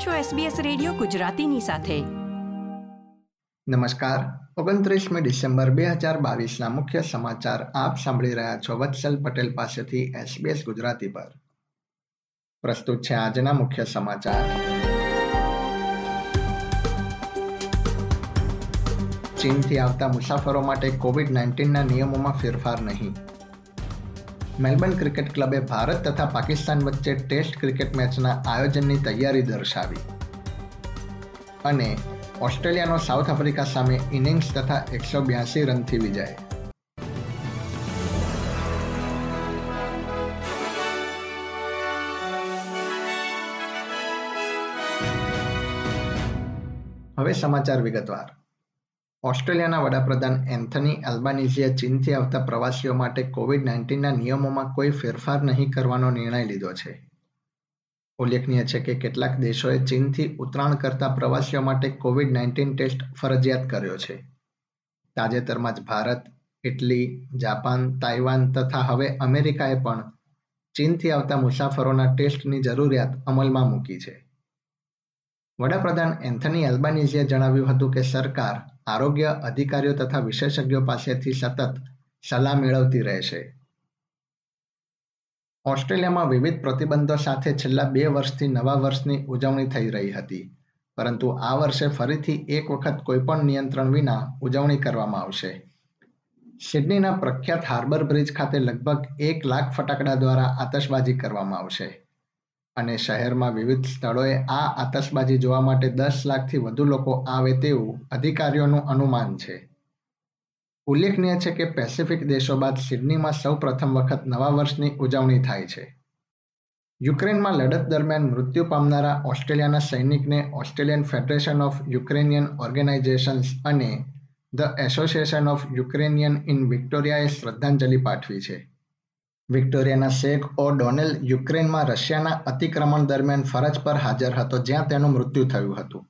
આપ છો SBS radio ગુજરાતીની સાથે. નમસ્કાર. ઓગણત્રીસમી ડિસેમ્બર બે હજાર મુખ્ય સમાચાર આપ સાંભળી રહ્યા છો વત્સલ પટેલ પાસેથી SBS ગુજરાતી પર. પ્રસ્તુત છે આજના મુખ્ય સમાચાર. ચીનથી આવતા મુસાફરો માટે કોવિડ નાઇન્ટીનના નિયમોમાં ફેરફાર નહીં. મેલબર્ન ક્રિકેટ ક્લબે ભારત તથા પાકિસ્તાન વચ્ચે ટેસ્ટ ક્રિકેટ મેચના આયોજનની તૈયારી દર્શાવી. અને ઓસ્ટ્રેલિયાનો સાઉથ આફ્રિકા સામે ઇનિંગ્સ તથા એકસો બ્યાસી રનથી વિજય. હવે સમાચાર વિગતવાર. ઓસ્ટ્રેલિયાના વડાપ્રધાન એન્થની એલ્બાનીઝીએ ચીનથી આવતા પ્રવાસીઓ માટે કોવિડ નાઇન્ટીનના નિયમોમાં કોઈ ફેરફાર નહીં કરવાનો નિર્ણય લીધો છે. ઉલ્લેખનીય છે કે કેટલાક દેશોએ ચીનથી ઉતરાણ કરતા પ્રવાસીઓ માટે કોવિડ નાઇન્ટીન ટેસ્ટ ફરજિયાત કર્યો છે. તાજેતરમાં જ ભારત, ઇટલી, જાપાન, તાઇવાન તથા હવે અમેરિકાએ પણ ચીનથી આવતા મુસાફરોના ટેસ્ટની જરૂરિયાત અમલમાં મૂકી છે. વડાપ્રધાન એન્થની એલ્બાનીઝીએ જણાવ્યું હતું કે સરકાર આરોગ્ય અધિકારીઓ તથા વિશેષજ્ઞો પાસેથી સતત સલાહ મેળવતી રહેશે. ઓસ્ટ્રેલિયામાં વિવિધ પ્રતિબંધો સાથે છેલ્લા બે વર્ષથી નવા વર્ષની ઉજવણી થઈ રહી હતી, પરંતુ આ વર્ષે ફરીથી એક વખત કોઈપણ નિયંત્રણ વિના ઉજવણી કરવામાં આવશે. સિડનીના પ્રખ્યાત હાર્બર બ્રિજ ખાતે લગભગ એક લાખ ફટાકડા દ્વારા આતશબાજી કરવામાં આવશે. અને શહેરમાં વિવિધ સ્થળોએ આ આતશબાજી જોવા માટે દસ લાખથી વધુ લોકો આવે તેવું અધિકારીઓનું અનુમાન છે. ઉલ્લેખનીય છે કે પેસિફિક દેશો બાદ સિડનીમાં સૌ પ્રથમ વખત નવા વર્ષની ઉજવણી થાય છે. યુક્રેનમાં લડત દરમિયાન મૃત્યુ પામનારા ઓસ્ટ્રેલિયાના સૈનિકને Australian federation of Ukrainian organisations અને the association of Ukrainian in વિક્ટોરિયાએ શ્રદ્ધાંજલિ પાઠવી છે. વિક્ટોરિયાના શેખ ઓ ડોનેલ યુક્રેનમાં રશિયાના અતિક્રમણ દરમિયાન ફરજ પર હાજર હતો, જ્યાં તેનું મૃત્યુ થયું હતું.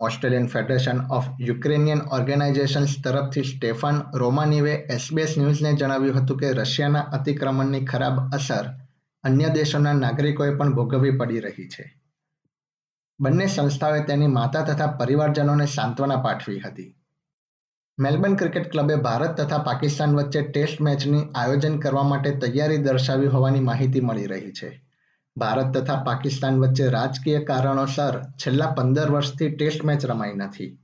Australian Federation of Ukrainian organisations તરફથી સ્ટેફન રોમાનીવે એસબીએસ ન્યૂઝને જણાવ્યું હતું કે રશિયાના અતિક્રમણની ખરાબ અસર અન્ય દેશોના નાગરિકોએ પણ ભોગવવી પડી રહી છે. બંને સંસ્થાઓએ તેની માતા તથા પરિવારજનોને સાંત્વના પાઠવી હતી. મેલબર્ન ક્રિકેટ ક્લબે ભારત તથા પાકિસ્તાન વચ્ચે ટેસ્ટ મેચની આયોજન કરવા માટે તૈયારી દર્શાવી હોવાની માહિતી મળી રહી છે. ભારત તથા પાકિસ્તાન વચ્ચે રાજકીય કારણોસર છેલ્લા પંદર વર્ષથી ટેસ્ટ મેચ રમાઈ નથી.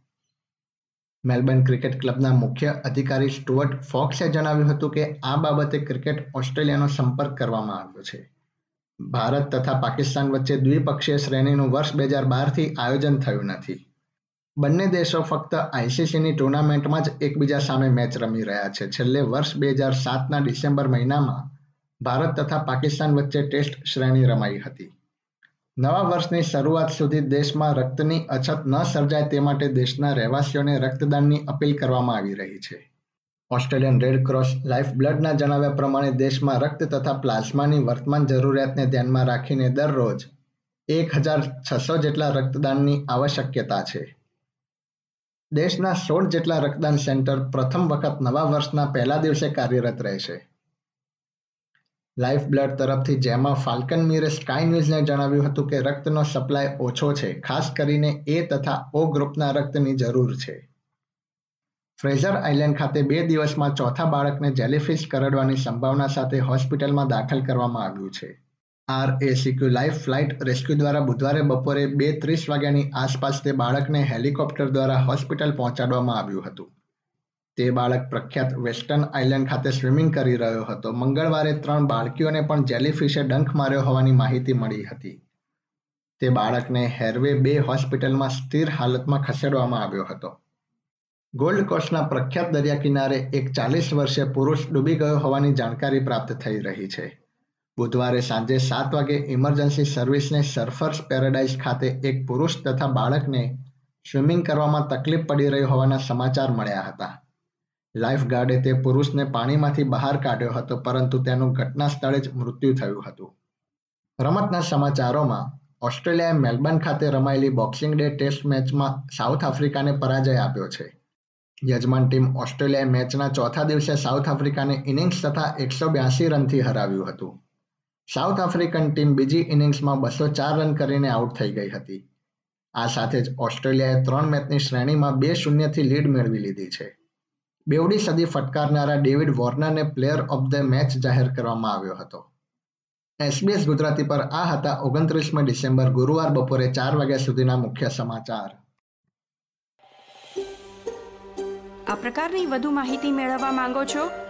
મેલબર્ન ક્રિકેટ ક્લબના મુખ્ય અધિકારી સ્ટુઅર્ટ ફોક્સે જણાવ્યું હતું કે આ બાબતે ક્રિકેટ ઓસ્ટ્રેલિયાનો સંપર્ક કરવામાં આવ્યો છે. ભારત તથા પાકિસ્તાન વચ્ચે દ્વિપક્ષીય શ્રેણીનું વર્ષ બે હજાર બારથી આયોજન થયું નથી. બંને દેશો ફક્ત આઈસીસીની ટુર્નામેન્ટમાં જ એકબીજા સામે મેચ રમી રહ્યા છે. છેલ્લે વર્ષ બે હજાર સાતના ડિસેમ્બર મહિનામાં ભારત તથા પાકિસ્તાન વચ્ચે ટેસ્ટ શ્રેણી રમાઈ હતી. નવા વર્ષની શરૂઆત સુધી દેશમાં રક્તની અછત ન સર્જાય તે માટે દેશના રહેવાસીઓને રક્તદાનની અપીલ કરવામાં આવી રહી છે. ઓસ્ટ્રેલિયન રેડ ક્રોસ લાઇફ બ્લડના જણાવ્યા પ્રમાણે દેશમાં રક્ત તથા પ્લાઝમાની વર્તમાન જરૂરિયાતને ધ્યાનમાં રાખીને દરરોજ એક હજાર છસો જેટલા રક્તદાનની આવશ્યકતા છે. દેશના સોળ જેટલા રક્તદાન સેન્ટર પ્રથમ વખત નવા વર્ષના પહેલા દિવસે કાર્યરત રહેશે. લાઈફ બ્લડ તરફથી જેમાં ફાલ્કન મીરે સ્કાય ન્યૂઝને જણાવ્યું હતું કે રક્તનો સપ્લાય ઓછો છે, ખાસ કરીને એ તથા ઓ ગ્રુપના રક્તની જરૂર છે. ફ્રેઝર આઇલેન્ડ ખાતે બે દિવસમાં ચોથા બાળકને જેલીફિશ કરડવાની સંભાવના સાથે હોસ્પિટલમાં દાખલ કરવામાં આવ્યું છે. આરએસીક્યુ લાઈફ ફ્લાઇટ રેસ્ક્યુ દ્વારા બુધવારે બપોરે બે ત્રીસ વાગ્યાની આસપાસ તે બાળકને હેલિકોપ્ટર દ્વારા હોસ્પિટલ પહોંચાડવામાં આવ્યું હતું. તે બાળક પ્રખ્યાત વેસ્ટર્ન આઇલેન્ડ ખાતે સ્વિમિંગ કરી રહ્યો હતો. મંગળવારે ત્રણ બાળકીઓને પણ જેલીફિશે ડંખ માર્યો હોવાની માહિતી મળી હતી. તે બાળકને હેરવે બે હોસ્પિટલમાં સ્થિર હાલતમાં ખસેડવામાં આવ્યો હતો. ગોલ્ડ કોસ્ટના પ્રખ્યાત દરિયા કિનારે એક ચાલીસ વર્ષીય પુરુષ ડૂબી ગયો હોવાની જાણકારી પ્રાપ્ત થઈ રહી છે. બુધવારે સાંજે સાત વાગે ઇમરજન્સી સર્વિસને સર્ફર્સ પેરાડાઇઝ ખાતે એક પુરુષ તથા બાળકને સ્વિમિંગ કરવામાં તકલીફ પડી રહી હોવાના સમાચાર મળ્યા હતા. લાઇફગાર્ડે તે પુરુષને પાણીમાંથી બહાર કાઢ્યો હતો, પરંતુ તેનું ઘટના સ્થળે જ મૃત્યુ થયું હતું. રમતના સમાચારોમાં, ઓસ્ટ્રેલિયાએ મેલબર્ન ખાતે રમાયેલી બોક્સિંગ ડે ટેસ્ટ મેચમાં સાઉથ આફ્રિકાને પરાજય આપ્યો છે. યજમાન ટીમ ઓસ્ટ્રેલિયાએ મેચના ચોથા દિવસે સાઉથ આફ્રિકાને ઇનિંગ્સ તથા એકસો બ્યાસી રનથી હરાવ્યું હતું. સાઉથ આફ્રિકન ટીમ બીજી ઇનિંગ્સમાં બસો ચાર રન કરીને આઉટ થઈ ગઈ હતી. આ સાથે જ ઓસ્ટ્રેલિયાએ ત્રણ મેચની શ્રેણીમાં બે શૂન્યથી લીડ મેળવી લીધી છે. બેવડી સદી ફટકારનારા ડેવિડ વોર્નરને પ્લેયર ઓફ ધ મેચ જાહેર કરવામાં આવ્યો હતો. એસબીએસ ગુજરાતી પર આ હતા ઓગણત્રીસમી ડિસેમ્બર, ગુરુવાર બપોરે ચાર વાગ્યા સુધીના મુખ્ય સમાચાર. આ પ્રકારની વધુ માહિતી મેળવવા માંગો છો?